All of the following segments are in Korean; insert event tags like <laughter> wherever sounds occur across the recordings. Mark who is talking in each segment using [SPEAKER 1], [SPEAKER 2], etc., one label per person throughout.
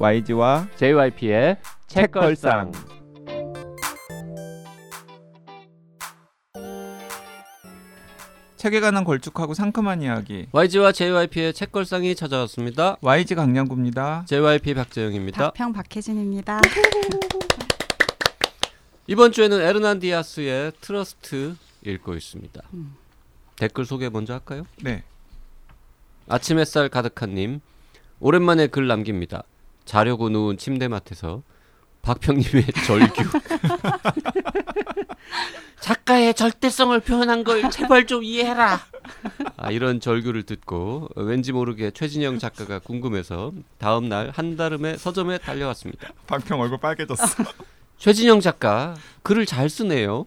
[SPEAKER 1] YG와
[SPEAKER 2] JYP의 책걸상.
[SPEAKER 1] 책에 관한 걸쭉하고 상큼한 이야기
[SPEAKER 2] YG와 JYP의 책걸상이 찾아왔습니다.
[SPEAKER 1] YG 강양구입니다.
[SPEAKER 2] JYP 박재영입니다.
[SPEAKER 3] 박평 박혜진입니다. <laughs>
[SPEAKER 2] 이번 주에는 에르난 디아스의 트러스트 읽고 있습니다.
[SPEAKER 3] 음.
[SPEAKER 2] 댓글 소개 먼저 할까요?
[SPEAKER 1] 네.
[SPEAKER 2] 아침 햇살 가득한 님 오랜만에 글 남깁니다. 자려고 누운 침대맡에서 박평님의 <laughs> 절규 작가의 절대성을 표현한 걸 제발 좀 이해해라. 아, 이런 절규를 듣고 왠지 모르게 최진영 작가가 궁금해서 다음 날 한달음에 서점에 달려왔습니다.
[SPEAKER 1] 박평 얼굴 빨개졌어.
[SPEAKER 2] 최진영 작가 글을 잘 쓰네요.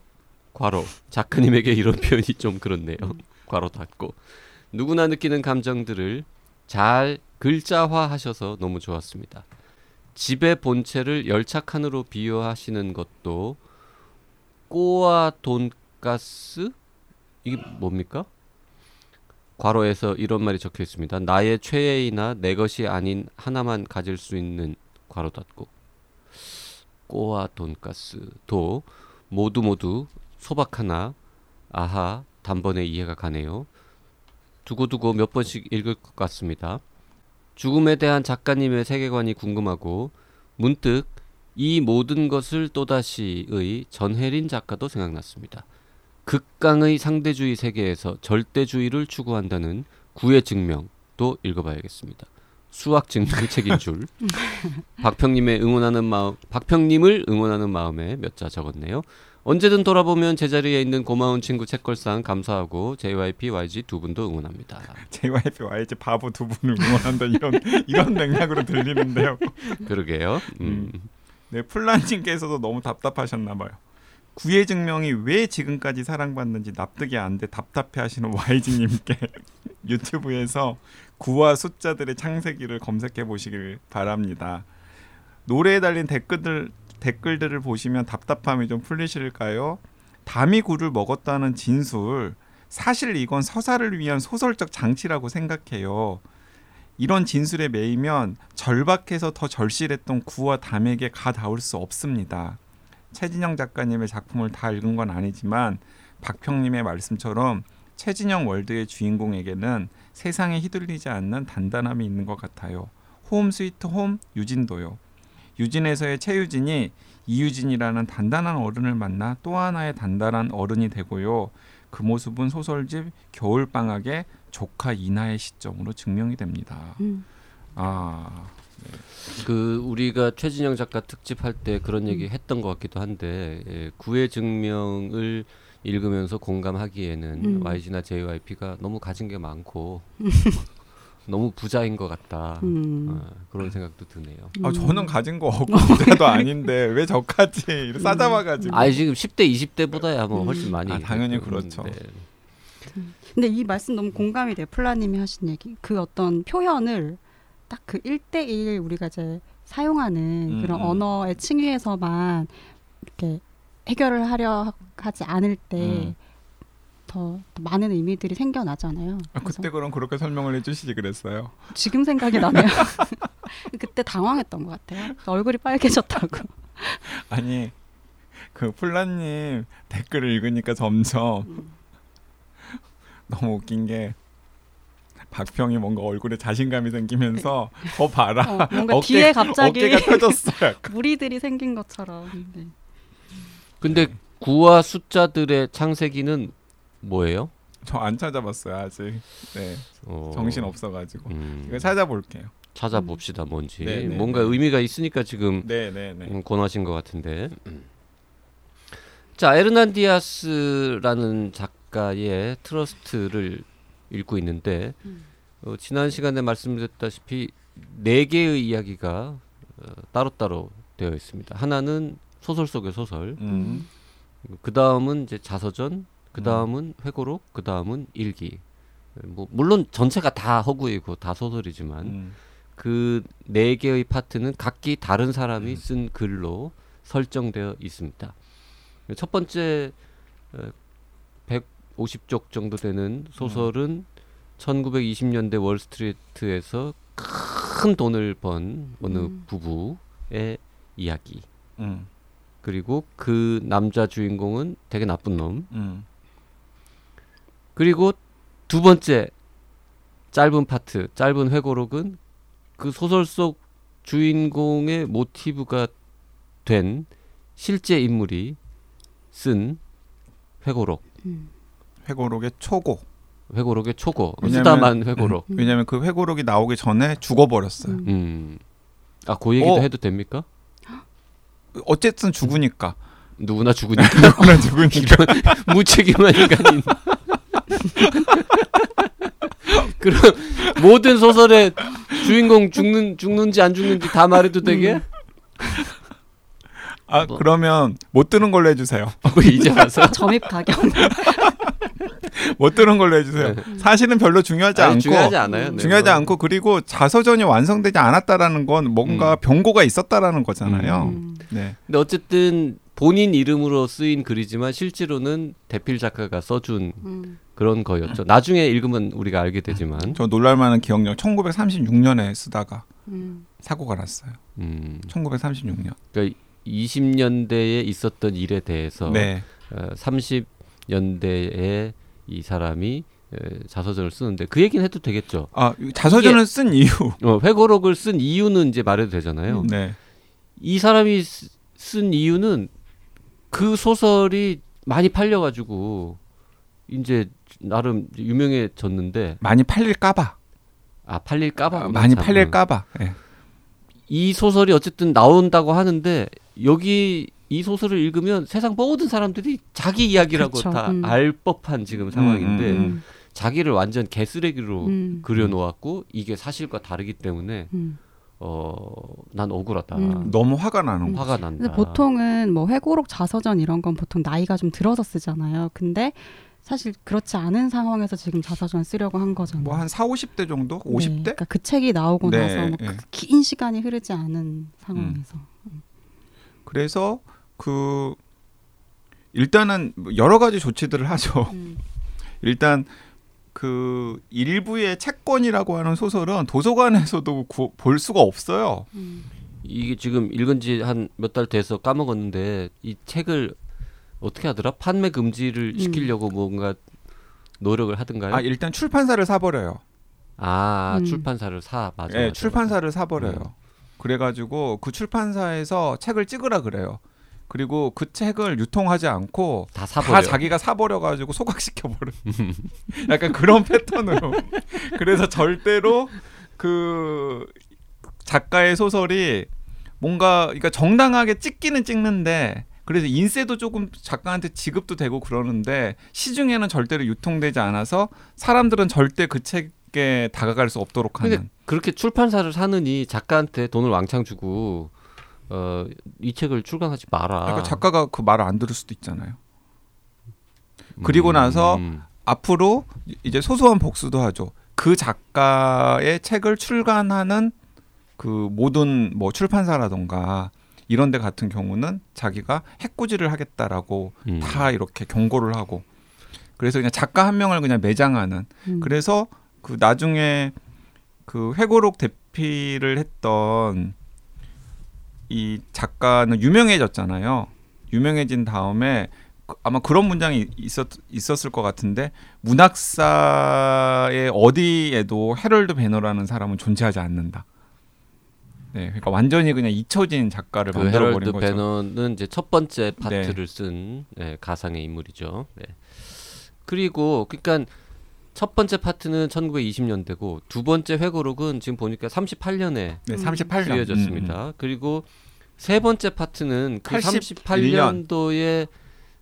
[SPEAKER 2] 괄호 작가님에게 이런 표현이 좀 그렇네요. 괄호 닫고 누구나 느끼는 감정들을 잘 글자화 하셔서 너무 좋았습니다. 집의 본체를 열차칸으로 비유하시는 것도 꼬아 돈가스 이게 뭡니까? 괄호에서 이런 말이 적혀 있습니다. 나의 최애이나 내 것이 아닌 하나만 가질 수 있는 괄호 닫고 꼬아 돈가스도 모두 모두 소박 하나 아하 단번에 이해가 가네요. 두고두고 몇 번씩 읽을 것 같습니다. 죽음에 대한 작가님의 세계관이 궁금하고 문득 이 모든 것을 또다시의 전혜린 작가도 생각났습니다. 극강의 상대주의 세계에서 절대주의를 추구한다는 구의 증명도 읽어봐야겠습니다. 수학 증명책인 <laughs> 줄. 박평님의 응원하는 마음, 박평님을 응원하는 마음에 몇 자 적었네요. 언제든 돌아보면 제자리에 있는 고마운 친구 책걸상 감사하고 JYP, YG 두 분도 응원합니다. <laughs>
[SPEAKER 1] JYP, YG 바보 두 분을 응원한다 이런 이런 맥락으로 들리는데요. <laughs>
[SPEAKER 2] 그러게요. 음.
[SPEAKER 1] 네, 플란님께서도 너무 답답하셨나 봐요. 구의 증명이 왜 지금까지 사랑받는지 납득이 안 돼 답답해하시는 YG님께 <laughs> 유튜브에서 구와 숫자들의 창세기를 검색해 보시길 바랍니다. 노래에 달린 댓글들 댓글들을 보시면 답답함이 좀 풀리실까요? 담이 굴을 먹었다는 진술 사실 이건 서사를 위한 소설적 장치라고 생각해요. 이런 진술에 매이면 절박해서 더 절실했던 구와 담에게 가 닿을 수 없습니다. 최진영 작가님의 작품을 다 읽은 건 아니지만 박평님의 말씀처럼 최진영 월드의 주인공에게는 세상에 휘둘리지 않는 단단함이 있는 것 같아요. 홈 스위트 홈 유진도요. 유진에서의 최유진이 이유진이라는 단단한 어른을 만나 또 하나의 단단한 어른이 되고요. 그 모습은 소설집 겨울방학의 조카 이나의 시점으로 증명이 됩니다.
[SPEAKER 3] 음.
[SPEAKER 1] 아,
[SPEAKER 2] 그 우리가 최진영 작가 특집 할 때 그런 얘기
[SPEAKER 3] 음.
[SPEAKER 2] 했던 것 같기도 한데 예, 구의 증명을 읽으면서 공감하기에는
[SPEAKER 3] 음.
[SPEAKER 2] YG나 JYP가 너무 가진 게 많고 <laughs> 너무 부자인 것 같다
[SPEAKER 3] 음.
[SPEAKER 2] 어, 그런 생각도 드네요.
[SPEAKER 1] 아 저는 가진 거 없고 <laughs> 부자도 아닌데 왜 저까지 싸잡아가지고
[SPEAKER 2] 아 지금 10대 20대보다야 뭐
[SPEAKER 3] 음.
[SPEAKER 2] 훨씬 많이
[SPEAKER 1] 아, 당연히 그렇죠.
[SPEAKER 3] 근데 이 말씀 너무 공감이 돼요. 플라님이 하신 얘기. 그 어떤 표현을 딱 그 1대1 우리가 이제 사용하는
[SPEAKER 1] 음,
[SPEAKER 3] 그런
[SPEAKER 1] 음.
[SPEAKER 3] 언어의 층위에서만 이렇게 해결을 하려 하지 않을 때
[SPEAKER 1] 음.
[SPEAKER 3] 더, 더 많은 의미들이 생겨나잖아요.
[SPEAKER 1] 아, 그때 그럼 그렇게 설명을 해주시지 그랬어요.
[SPEAKER 3] 지금 생각이 나네요. <laughs> <laughs> 그때 당황했던 것 같아요. 얼굴이 빨개졌다고. <laughs>
[SPEAKER 1] 아니 그 플라님 댓글을 읽으니까 점점
[SPEAKER 3] 음.
[SPEAKER 1] 너무 웃긴 게 박평이 뭔가 얼굴에 자신감이 생기면서 더 봐라
[SPEAKER 3] 어, 뭔가
[SPEAKER 1] 어깨-
[SPEAKER 3] 뒤에 갑자기
[SPEAKER 1] 어깨가 펴졌어요.
[SPEAKER 3] 무리들이 생긴 것처럼. 네.
[SPEAKER 2] 근데 구와 숫자들의 창세기는 뭐예요?
[SPEAKER 1] 저 안 찾아봤어요 아직. 네
[SPEAKER 2] 어,
[SPEAKER 1] 정신 없어가지고
[SPEAKER 2] 음,
[SPEAKER 1] 찾아볼게요.
[SPEAKER 2] 찾아봅시다 뭔지
[SPEAKER 1] 네, 네,
[SPEAKER 2] 뭔가
[SPEAKER 1] 네.
[SPEAKER 2] 의미가 있으니까 지금
[SPEAKER 1] 네네네.
[SPEAKER 2] 음, 권하신 것 같은데. 음. 자, 에르난디아스라는 작가의 트러스트를 읽고 있는데
[SPEAKER 3] 음.
[SPEAKER 2] 어, 지난 시간에 말씀드렸다시피 네 개의 이야기가 어, 따로따로 되어 있습니다. 하나는 소설 속의 소설,
[SPEAKER 1] 음.
[SPEAKER 2] 그 다음은 이제 자서전, 그 다음은 회고록, 그 다음은 일기. 뭐 물론 전체가 다 허구이고 다 소설이지만
[SPEAKER 1] 음.
[SPEAKER 2] 그네 개의 파트는 각기 다른 사람이 쓴 글로 설정되어 있습니다. 첫 번째 어, 150쪽 정도 되는 소설은 1920년대 월스트리트에서 큰 돈을 번 어느
[SPEAKER 3] 음.
[SPEAKER 2] 부부의 이야기.
[SPEAKER 1] 음,
[SPEAKER 2] 그리고 그 남자 주인공은 되게 나쁜 놈.
[SPEAKER 1] 음,
[SPEAKER 2] 그리고 두 번째 짧은 파트, 짧은 회고록은 그 소설 속 주인공의 모티브가 된 실제 인물이 쓴 회고록,
[SPEAKER 1] 회고록의 초고.
[SPEAKER 2] 회고록의 초고, 쓰다만 회고록.
[SPEAKER 3] 음.
[SPEAKER 1] 왜냐하면 그 회고록이 나오기 전에 죽어버렸어요.
[SPEAKER 3] 음.
[SPEAKER 2] 음. 아, 그 얘기도
[SPEAKER 1] 어.
[SPEAKER 2] 해도 됩니까?
[SPEAKER 1] 어쨌든 죽으니까.
[SPEAKER 2] 누구나 죽으니까 <laughs>
[SPEAKER 1] 누구나 죽으니까. <laughs>
[SPEAKER 2] 무책임한 인간인. <laughs> 그럼 모든 소설의 주인공 죽는 죽는지 안 죽는지 다 말해도 되게?
[SPEAKER 3] 음.
[SPEAKER 1] 아
[SPEAKER 2] 뭐.
[SPEAKER 1] 그러면 못 들은 걸로 해주세요.
[SPEAKER 2] 뭐 이제 와서 <laughs>
[SPEAKER 3] 점입 가격. <laughs>
[SPEAKER 1] 못 들은 걸로 해주세요.
[SPEAKER 2] 네.
[SPEAKER 1] 사실은 별로 중요하지
[SPEAKER 2] 아니,
[SPEAKER 1] 않고
[SPEAKER 2] 중요하지 않아요. 네,
[SPEAKER 1] 중요하지
[SPEAKER 2] 뭐.
[SPEAKER 1] 않고 그리고 자서전이 완성되지 않았다라는 건 뭔가
[SPEAKER 2] 음.
[SPEAKER 1] 병고가 있었다라는 거잖아요.
[SPEAKER 3] 음.
[SPEAKER 1] 네.
[SPEAKER 2] 근데 어쨌든 본인 이름으로 쓰인 글이지만 실제로는 대필 작가가 써준
[SPEAKER 3] 음.
[SPEAKER 2] 그런 거였죠. 나중에 읽으면 우리가 알게 되지만,
[SPEAKER 1] 저 놀랄만한 기억력 1936년에 쓰다가
[SPEAKER 3] 음.
[SPEAKER 1] 사고가 났어요.
[SPEAKER 2] 음,
[SPEAKER 1] 1936년.
[SPEAKER 2] 그러니까 20년대에 있었던 일에 대해서
[SPEAKER 1] 네.
[SPEAKER 2] 어, 30 년대에 이 사람이 에, 자서전을 쓰는데 그 얘기는 해도 되겠죠.
[SPEAKER 1] 아 자서전을 쓴 이유. <laughs>
[SPEAKER 2] 어, 회고록을 쓴 이유는 이제 말해도 되잖아요.
[SPEAKER 1] 네.
[SPEAKER 2] 이 사람이 쓰- 쓴 이유는 그 소설이 많이 팔려가지고 이제 나름 유명해졌는데
[SPEAKER 1] 많이 팔릴까봐.
[SPEAKER 2] 아 팔릴까봐
[SPEAKER 1] 아, 많이 팔릴까봐. 네.
[SPEAKER 2] 이 소설이 어쨌든 나온다고 하는데 여기 이 소설을 읽으면 세상 모든 사람들이 자기 이야기라고
[SPEAKER 3] 그렇죠.
[SPEAKER 2] 다
[SPEAKER 3] 음.
[SPEAKER 2] 알 법한 지금 상황인데
[SPEAKER 1] 음,
[SPEAKER 3] 음.
[SPEAKER 2] 자기를 완전 개쓰레기로
[SPEAKER 3] 음.
[SPEAKER 2] 그려놓았고 이게 사실과 다르기 때문에
[SPEAKER 3] 음.
[SPEAKER 2] 어난 억울하다
[SPEAKER 3] 음.
[SPEAKER 1] 너무 화가 나는 거.
[SPEAKER 2] 화가 난다.
[SPEAKER 3] 근데 보통은 뭐 회고록 자서전 이런 건 보통 나이가 좀 들어서 쓰잖아요. 근데 사실 그렇지 않은 상황에서 지금 자서전 쓰려고 한 거잖아요.
[SPEAKER 1] 뭐 한 4, 50대 정도?
[SPEAKER 3] 네,
[SPEAKER 1] 50대?
[SPEAKER 3] 그러니까 그 책이 나오고
[SPEAKER 1] 네,
[SPEAKER 3] 나서 뭐
[SPEAKER 1] 네.
[SPEAKER 3] 그- 긴 시간이 흐르지 않은 상황에서.
[SPEAKER 1] 그래서 그 일단은 뭐 여러 가지 조치들을 하죠.
[SPEAKER 3] 음. <laughs>
[SPEAKER 1] 일단 그 일부의 채권이라고 하는 소설은 도서관에서도 구- 볼 수가 없어요.
[SPEAKER 3] 음.
[SPEAKER 2] 이게 지금 읽은 지 한 몇 달 돼서 까먹었는데 이 책을 어떻게 하더라? 판매 금지를
[SPEAKER 3] 음.
[SPEAKER 2] 시키려고 뭔가 노력을 하던가요?
[SPEAKER 1] 아 일단 출판사를 사버려요.
[SPEAKER 2] 아,
[SPEAKER 3] 음.
[SPEAKER 2] 출판사를 사 맞아.
[SPEAKER 1] 예,
[SPEAKER 2] 맞아,
[SPEAKER 1] 출판사를 사버려요.
[SPEAKER 2] 음.
[SPEAKER 1] 그래가지고 그 출판사에서 책을 찍으라 그래요. 그리고 그 책을 유통하지 않고.
[SPEAKER 2] 다 사버려.
[SPEAKER 1] 다 자기가 사버려 가지고 소각시켜 버려. <laughs> 약간 그런 패턴으로. 그래서 절대로 그 작가의 소설이 뭔가 그러니까 정당하게 찍기는 찍는데 그래서 인세도 조금 작가한테 지급도 되고 그러는데 시중에는 절대로 유통되지 않아서 사람들은 절대 그 책에 다가갈 수 없도록 하는.
[SPEAKER 2] 그렇게 출판사를 사느니 작가한테 돈을 왕창 주고 어, 이 책을 출간하지 마라.
[SPEAKER 1] 그러니까 작가가 그 말을 안 들을 수도 있잖아요. 그리고 나서
[SPEAKER 2] 음.
[SPEAKER 1] 앞으로 이제 소소한 복수도 하죠. 그 작가의 책을 출간하는 그 모든 뭐 출판사라던가 이런 데 같은 경우는 자기가 해코지를 하겠다라고
[SPEAKER 2] 음.
[SPEAKER 1] 다 이렇게 경고를 하고 그래서 그냥 작가 한 명을 그냥 매장하는
[SPEAKER 3] 음.
[SPEAKER 1] 그래서 그 나중에 그 회고록 대피를 했던 이 작가는 유명해졌잖아요. 유명해진 다음에 그- 아마 그런 문장이 있었 있었을 것 같은데 문학사의 어디에도 헤럴드 배너라는 사람은 존재하지 않는다. 네, 그러니까 완전히 그냥 잊혀진 작가를
[SPEAKER 2] 그
[SPEAKER 1] 만들어버린 거죠.
[SPEAKER 2] 배너는 이제 첫 번째 파트를 쓴 네, 가상의 인물이죠. 네. 그리고 그러니까 첫 번째 파트는 1920년대고 두 번째 회고록은 지금 보니까 38년에
[SPEAKER 1] 네,
[SPEAKER 3] 음.
[SPEAKER 1] 38년
[SPEAKER 2] 쓰여졌습니다. 그리고 세 번째 파트는 그
[SPEAKER 1] 81년.
[SPEAKER 2] 38년도에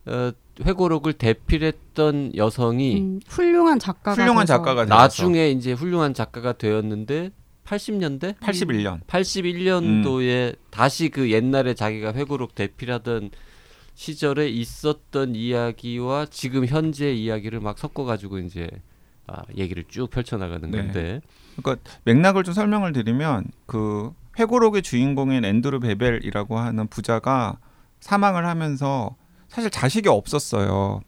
[SPEAKER 2] 어, 회고록을 대필했던 여성이
[SPEAKER 3] 음, 훌륭한 작가가
[SPEAKER 1] 훌륭한
[SPEAKER 3] 돼서
[SPEAKER 1] 작가가 되어서
[SPEAKER 2] 나중에 이제 훌륭한 작가가 되었는데 80년대
[SPEAKER 1] 81년.
[SPEAKER 2] 81년도에 다시 그 옛날에 자기가 회고록 대필하던 시절에 있었던 이야기와 지금 현재 이야기를 막 섞어 가지고 이제 아, 얘기를 쭉 펼쳐 나가는
[SPEAKER 1] 네.
[SPEAKER 2] 건데
[SPEAKER 1] 맥락을 좀 설명을 드리면 그 회고록의 주인공인 앤드루 베벨이라고 하는 부자가 사망을 하면서 사실 자식이 없었어요.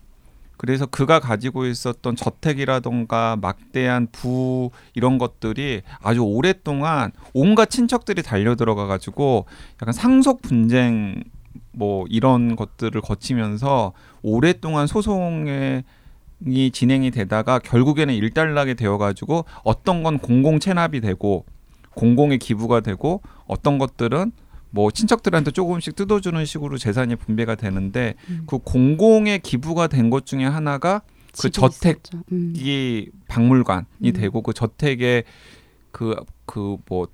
[SPEAKER 1] 그래서 그가 가지고 있었던 저택이라던가 막대한 부 이런 것들이 아주 오랫동안 온갖 친척들이 달려 들어가 가지고 약간 상속 분쟁 뭐 이런 것들을 거치면서 오랫동안 소송에 이 진행이 되다가 결국에는 일단락이 되어 가지고 어떤 건 공공 체납이 되고 공공의 기부가 되고 어떤 것들은 뭐 친척들한테 조금씩 뜯어주는 식으로 재산이 분배가 되는데
[SPEAKER 3] 음.
[SPEAKER 1] 그 공공의 기부가 된 것 중에 하나가 그
[SPEAKER 3] 집이
[SPEAKER 1] 저택
[SPEAKER 3] 있었죠. 음.
[SPEAKER 1] 이 박물관이
[SPEAKER 3] 음.
[SPEAKER 1] 되고 그 저택에 그그 뭐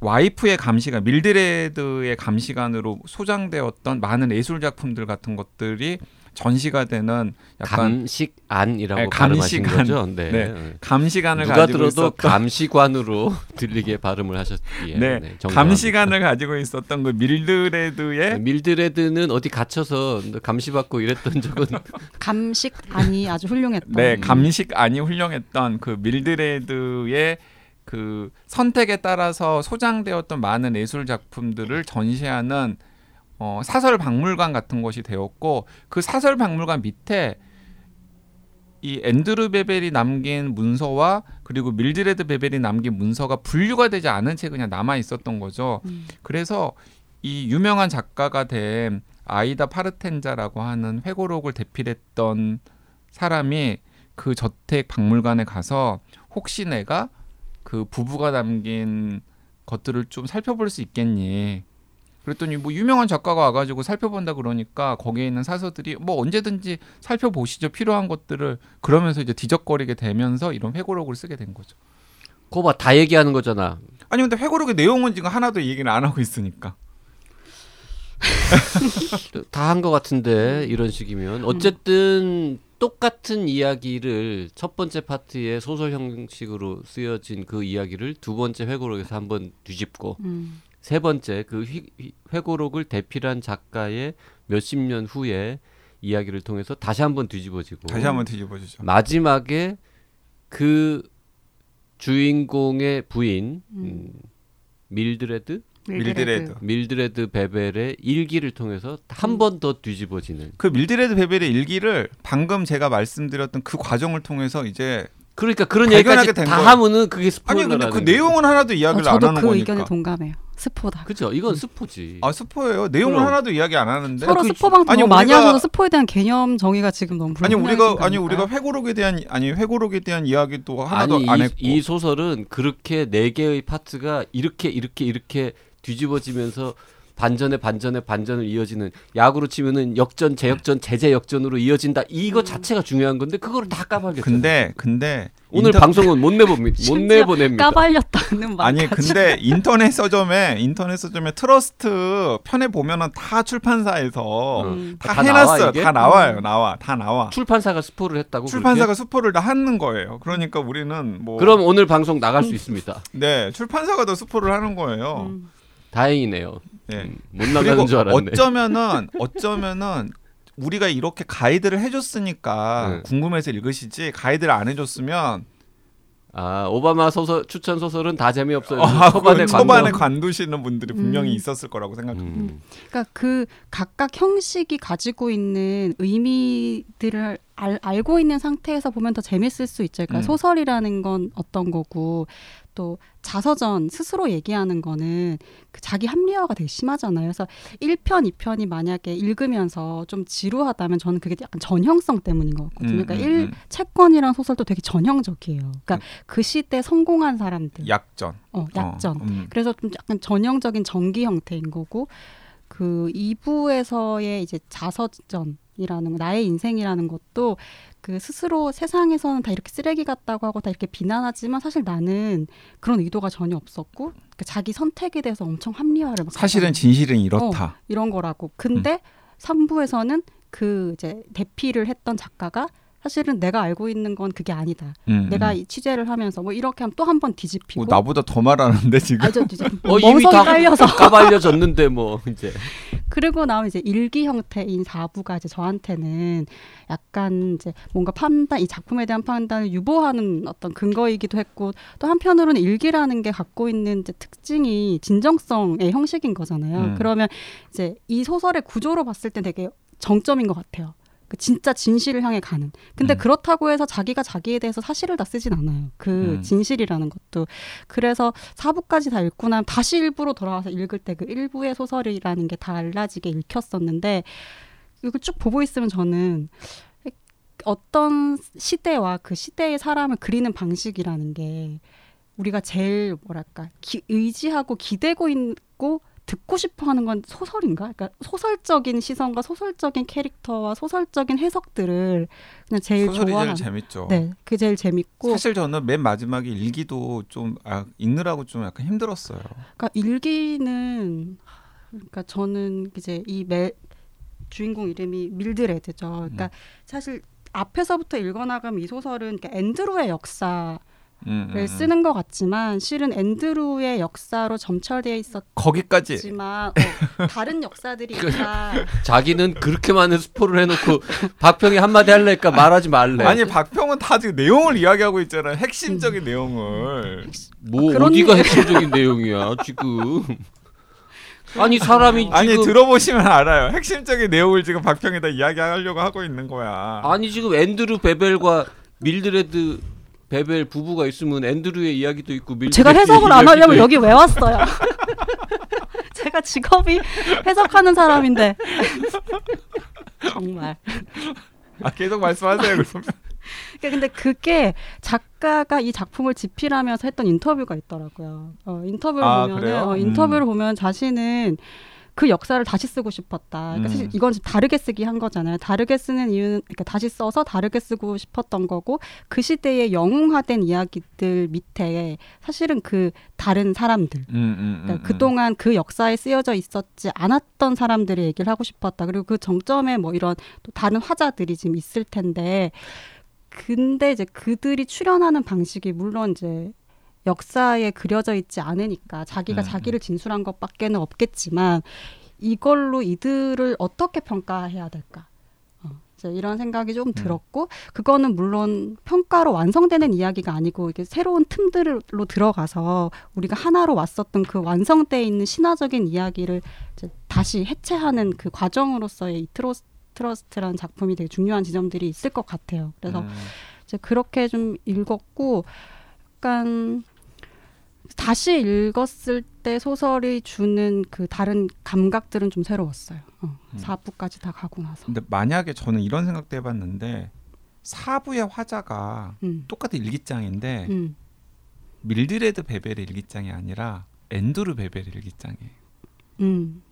[SPEAKER 1] 와이프의 감시관 밀드레드의 감시관으로 소장되었던 많은 예술 작품들 같은 것들이 전시가 되는 약간
[SPEAKER 2] 감식안이라고
[SPEAKER 1] 네,
[SPEAKER 2] 발음하신
[SPEAKER 1] 감시관.
[SPEAKER 2] 거죠. 네.
[SPEAKER 1] 네. 감시관을
[SPEAKER 2] 누가
[SPEAKER 1] 가지고
[SPEAKER 2] 들어도
[SPEAKER 1] 있었던
[SPEAKER 2] 감시관으로 <laughs> 들리게 발음을 하셨기에
[SPEAKER 1] 네,
[SPEAKER 2] 네.
[SPEAKER 1] 감시관을 가지고 있었던 그 밀드레드의
[SPEAKER 2] 밀드레드는 어디 갇혀서 감시받고 이랬던 적은 <laughs>
[SPEAKER 3] 감식 안이 아주 훌륭했던.
[SPEAKER 1] 네, 감식안이 훌륭했던 그 밀드레드의 그 선택에 따라서 소장되었던 많은 예술 작품들을 전시하는 어, 사설 박물관 같은 것이 되었고 그 사설 박물관 밑에 이 앤드루 베벨이 남긴 문서와 그리고 밀드레드 베벨이 남긴 문서가 분류가 되지 않은 채 그냥 남아 있었던 거죠.
[SPEAKER 3] 음.
[SPEAKER 1] 그래서 이 유명한 작가가 된 아이다 파르텐자라고 하는 회고록을 대필했던 사람이 그 저택 박물관에 가서 혹시 내가 그 부부가 남긴 것들을 좀 살펴볼 수 있겠니? 그랬더니 뭐 유명한 작가가 와가지고 살펴본다 그러니까 거기에 있는 사서들이 뭐 언제든지 살펴보시죠 필요한 것들을 그러면서 이제 뒤적거리게 되면서 이런 회고록을 쓰게 된 거죠.
[SPEAKER 2] 그거 봐 다 얘기하는 거잖아.
[SPEAKER 1] 아니 근데 회고록의 내용은 지금 하나도 얘기를 안 하고 있으니까. <laughs>
[SPEAKER 2] 다 한 것 같은데 이런 식이면 어쨌든 똑같은 이야기를 첫 번째 파트에 소설 형식으로 쓰여진 그 이야기를 두 번째 회고록에서 한번 뒤집고
[SPEAKER 3] 음.
[SPEAKER 2] 세 번째 그 회고록을 대필한 작가의 몇십 년 후에 이야기를 통해서 다시 한번 뒤집어지고
[SPEAKER 1] 다시 한번 뒤집어 주죠.
[SPEAKER 2] 마지막에 그 주인공의 부인 음, 밀드레드
[SPEAKER 1] 밀드레드.
[SPEAKER 2] 밀드레드 베벨의 일기를 통해서 한
[SPEAKER 3] 음.
[SPEAKER 2] 번더 뒤집어지는
[SPEAKER 1] 그 밀드레드 베벨의 일기를 방금 제가 말씀드렸던 그 과정을 통해서 이제
[SPEAKER 2] 그러니까 그런 얘기까지 된다
[SPEAKER 1] 거예요.
[SPEAKER 2] 하면은 그게
[SPEAKER 1] 아니
[SPEAKER 2] 스포일러라는
[SPEAKER 1] 근데 그. 내용은 하나도
[SPEAKER 3] 어,
[SPEAKER 1] 이야기를 안
[SPEAKER 3] 저도
[SPEAKER 1] 하는
[SPEAKER 3] 그
[SPEAKER 1] 거니까.
[SPEAKER 3] 의견에 동감해요. 스포다.
[SPEAKER 2] 그죠 이건 스포지
[SPEAKER 1] 아 스포예요. 내용은
[SPEAKER 2] 그럼.
[SPEAKER 1] 하나도 이야기 안 하는데.
[SPEAKER 3] 서로
[SPEAKER 2] 그-
[SPEAKER 3] 스포방
[SPEAKER 1] 아니,
[SPEAKER 3] 너무 많이
[SPEAKER 1] 우리가-
[SPEAKER 3] 하셔서 스포에 대한 개념 정의가 지금 너무
[SPEAKER 1] 아니 우리가 아니. 우리가 회고록에 대한 아니 회고록에 대한 이야기도 하나도
[SPEAKER 2] 아니
[SPEAKER 1] 안
[SPEAKER 2] 이,
[SPEAKER 1] 했고.
[SPEAKER 2] 이 소설은 그렇게 네 개의 파트가 이렇게 이렇게 이렇게 뒤집어지면서 반전에 반전에 반전을 이어지는 야구로 치면은 역전 재역전 재재역전으로 이어진다 이거
[SPEAKER 3] 음.
[SPEAKER 2] 자체가 중요한 건데 그걸 다 까발렸죠
[SPEAKER 1] 근데 근데
[SPEAKER 2] 오늘
[SPEAKER 1] 인터-
[SPEAKER 2] 방송은 못 내봅니다 <laughs> 못 내보냅니다
[SPEAKER 3] 까발렸다는 말.
[SPEAKER 1] 아니 근데 인터넷 서점에 인터넷 서점에 트러스트 편에 보면은 다 출판사에서
[SPEAKER 3] 음.
[SPEAKER 1] 다,
[SPEAKER 2] 다 나와,
[SPEAKER 1] 해놨어요.
[SPEAKER 2] 이게?
[SPEAKER 1] 다 나와요. 나와. 다 나와.
[SPEAKER 2] 출판사가 스포를 했다고
[SPEAKER 1] 출판사가
[SPEAKER 2] 그렇게?
[SPEAKER 1] 스포를 다 하는 거예요. 그러니까 우리는 뭐
[SPEAKER 2] 그럼 오늘 방송 나갈 수 있습니다
[SPEAKER 1] 네 출판사가 더 스포를 하는 거예요.
[SPEAKER 3] 음.
[SPEAKER 2] 다행이네요
[SPEAKER 1] 예.
[SPEAKER 2] 음, 못 나가는 줄 알았네
[SPEAKER 1] 어쩌면은 어쩌면은 우리가 이렇게 가이드를 해줬으니까
[SPEAKER 2] 네.
[SPEAKER 1] 궁금해서 읽으시지 가이드를 안 해줬으면
[SPEAKER 2] 아 오바마 소설 추천 소설은 다 재미없어요
[SPEAKER 1] 아,
[SPEAKER 2] 초반에
[SPEAKER 1] 초반에, 초반에
[SPEAKER 2] 관둬.
[SPEAKER 1] 관두 시는 분들이 분명히
[SPEAKER 3] 음.
[SPEAKER 1] 있었을 거라고 생각합니다.
[SPEAKER 2] 음.
[SPEAKER 3] 그러니까 그 각각 형식이 가지고 있는 의미들을 알, 알고 있는 상태에서 보면 더 재밌을 수 있죠. 그러니까
[SPEAKER 1] 음.
[SPEAKER 3] 소설이라는 건 어떤 거고 또 자서전 스스로 얘기하는 거는 그 자기 합리화가 되게 심하잖아요. 그래서 1편, 2편이 만약에 읽으면서 좀 지루하다면 저는 그게 약간 전형성 때문인 것 같거든요.
[SPEAKER 1] 음,
[SPEAKER 3] 그러니까
[SPEAKER 1] 음,
[SPEAKER 3] 일
[SPEAKER 1] 음.
[SPEAKER 3] 채권이라는 소설도 되게 전형적이에요. 그러니까 그 시대 성공한 사람들,
[SPEAKER 1] 약전.
[SPEAKER 3] 어, 약전.
[SPEAKER 1] 어, 음.
[SPEAKER 3] 그래서 좀 약간 전형적인 전기 형태인 거고 그 2부에서의 이제 자서전이라는 거, 나의 인생이라는 것도 그 스스로 세상에서는 다 이렇게 쓰레기 같다고 하고 다 이렇게 비난하지만 사실 나는 그런 의도가 전혀 없었고 그 자기 선택에 대해서 엄청 합리화를 막
[SPEAKER 1] 사실은. 진실은 이렇다.
[SPEAKER 3] 이런 거라고. 근데 삼 3부에서는 그 이제 대피를 했던 작가가 사실은 내가 알고 있는 건 그게 아니다.
[SPEAKER 1] 음,
[SPEAKER 3] 내가
[SPEAKER 1] 음.
[SPEAKER 3] 이 취재를 하면서 뭐 이렇게 하면 또 한 번 뒤집히고
[SPEAKER 1] 어, 나보다 더 말하는데 지금.
[SPEAKER 3] 아, 저, 저,
[SPEAKER 2] 어, 이미
[SPEAKER 3] 멍석이
[SPEAKER 2] 다
[SPEAKER 3] 깔려서 <laughs>
[SPEAKER 2] 까발려졌는데 뭐 이제
[SPEAKER 3] 그리고 나면 이제 일기 형태인 사부가 이제 저한테는 약간 이제 뭔가 판단 이 작품에 대한 판단을 유보하는 어떤 근거이기도 했고 또 한편으로는 일기라는 게 갖고 있는 이제 특징이 진정성의 형식인 거잖아요.
[SPEAKER 1] 음.
[SPEAKER 3] 그러면 이제 이 소설의 구조로 봤을 때 되게 정점인 것 같아요. 그 진짜 진실을 향해 가는. 근데
[SPEAKER 1] 음.
[SPEAKER 3] 그렇다고 해서 자기가 자기에 대해서 사실을 다 쓰진 않아요. 그
[SPEAKER 1] 음.
[SPEAKER 3] 진실이라는 것도. 그래서 사부까지 다 읽고 나면 다시 일부로 돌아와서 읽을 때 그 일부의 소설이라는 게 달라지게 읽혔었는데 이걸 쭉 보고 있으면 저는 어떤 시대와 그 시대의 사람을 그리는 방식이라는 게 우리가 제일 뭐랄까 기- 의지하고 기대고 있고 듣고 싶어 하는 건 소설인가? 그러니까 소설적인 시선과 소설적인 캐릭터와 소설적인 해석들을 그냥 제일 좋아하는
[SPEAKER 1] 제일 재밌죠.
[SPEAKER 3] 네, 그게 제일 재밌고
[SPEAKER 1] 사실 저는 맨 마지막에 일기도 좀 아, 읽느라고 좀 약간 힘들었어요.
[SPEAKER 3] 그러니까 일기는 그러니까 저는 이제 이 매, 주인공 이름이 밀드레드죠. 그러니까
[SPEAKER 1] 음.
[SPEAKER 3] 사실 앞에서부터 읽어나가면 이 소설은 그러니까 앤드루의 역사를
[SPEAKER 1] 음, 음, 음.
[SPEAKER 3] 쓰는 것 같지만 실은 앤드루의 역사로 점철되어
[SPEAKER 1] 거기까지
[SPEAKER 3] 있었지만 어, <laughs> 다른 역사들이 있다.
[SPEAKER 2] 자기는 그렇게 많은 스포를 해놓고 박평이 한마디 할래니까 말하지 말래.
[SPEAKER 1] 아니 박평은 다 지금 내용을 이야기하고 있잖아요. 핵심적인
[SPEAKER 3] 음.
[SPEAKER 1] 내용을.
[SPEAKER 2] 뭐
[SPEAKER 3] 그런
[SPEAKER 2] 어디가
[SPEAKER 3] 일-
[SPEAKER 2] 핵심적인 내용이야 지금. 아니 사람이
[SPEAKER 1] 아니
[SPEAKER 2] 지금
[SPEAKER 1] 들어보시면 알아요. 핵심적인 내용을 지금 박평에다 이야기하려고 하고 있는 거야.
[SPEAKER 2] 아니 지금 앤드루 베벨과 밀드레드 베벨 부부가 있으면 앤드루의 이야기도 있고 밀드레드
[SPEAKER 3] 제가 해석을 안 하려면 여기 왜 왔어요? <laughs> 제가 직업이 해석하는 사람인데 <laughs> 정말.
[SPEAKER 1] 아 계속 말씀하세요. 그러면.
[SPEAKER 3] 그러니까 근데 그게 작가가 이 작품을 집필하면서 했던 인터뷰가 있더라고요. 어, 인터뷰를
[SPEAKER 1] 아,
[SPEAKER 3] 보면은
[SPEAKER 1] 그래요?
[SPEAKER 3] 어, 인터뷰를 보면 자신은 그 역사를 다시 쓰고 싶었다. 그러니까 사실
[SPEAKER 1] 음.
[SPEAKER 3] 이건 좀 다르게 쓰기 한 거잖아요. 다르게 쓰는 이유는 그러니까 다시 써서 다르게 쓰고 싶었던 거고 그 시대의 영웅화된 이야기들 밑에 사실은 그 다른 사람들
[SPEAKER 1] 음, 음, 음,
[SPEAKER 3] 그러니까
[SPEAKER 1] 음.
[SPEAKER 3] 그동안 그 역사에 쓰여져 있었지 않았던 사람들의 얘기를 하고 싶었다. 그리고 그 정점에 뭐 이런 또 다른 화자들이 지금 있을 텐데, 근데 이제 그들이 출연하는 방식이 물론 이제 역사에 그려져 있지 않으니까 자기가
[SPEAKER 1] 음,
[SPEAKER 3] 자기를 진술한 것밖에는 없겠지만 이걸로 이들을 어떻게 평가해야 될까? 어, 이런 생각이 좀 들었고 그거는 물론 평가로 완성되는 이야기가 아니고 이게 새로운 틈들로 들어가서 우리가 하나로 왔었던 그 완성돼 있는 신화적인 이야기를 다시 해체하는 그 과정으로서의 이 트로스, 트러스트라는 작품이 되게 중요한 지점들이 있을 것 같아요. 그래서
[SPEAKER 1] 음.
[SPEAKER 3] 이제 그렇게 좀 읽었고 약간 다시 읽었을 때 소설이 주는 그 다른 감각들은 좀 새로웠어요. 어,
[SPEAKER 1] 음.
[SPEAKER 3] 4부까지 다 가고 나서.
[SPEAKER 1] 근데 만약에 저는 이런 생각도 해봤는데 4부의 화자가
[SPEAKER 3] 음.
[SPEAKER 1] 똑같은 일기장인데
[SPEAKER 3] 음.
[SPEAKER 1] 밀드레드 베벨의 일기장이 아니라 앤드루 베벨의 일기장이에요.
[SPEAKER 3] 음.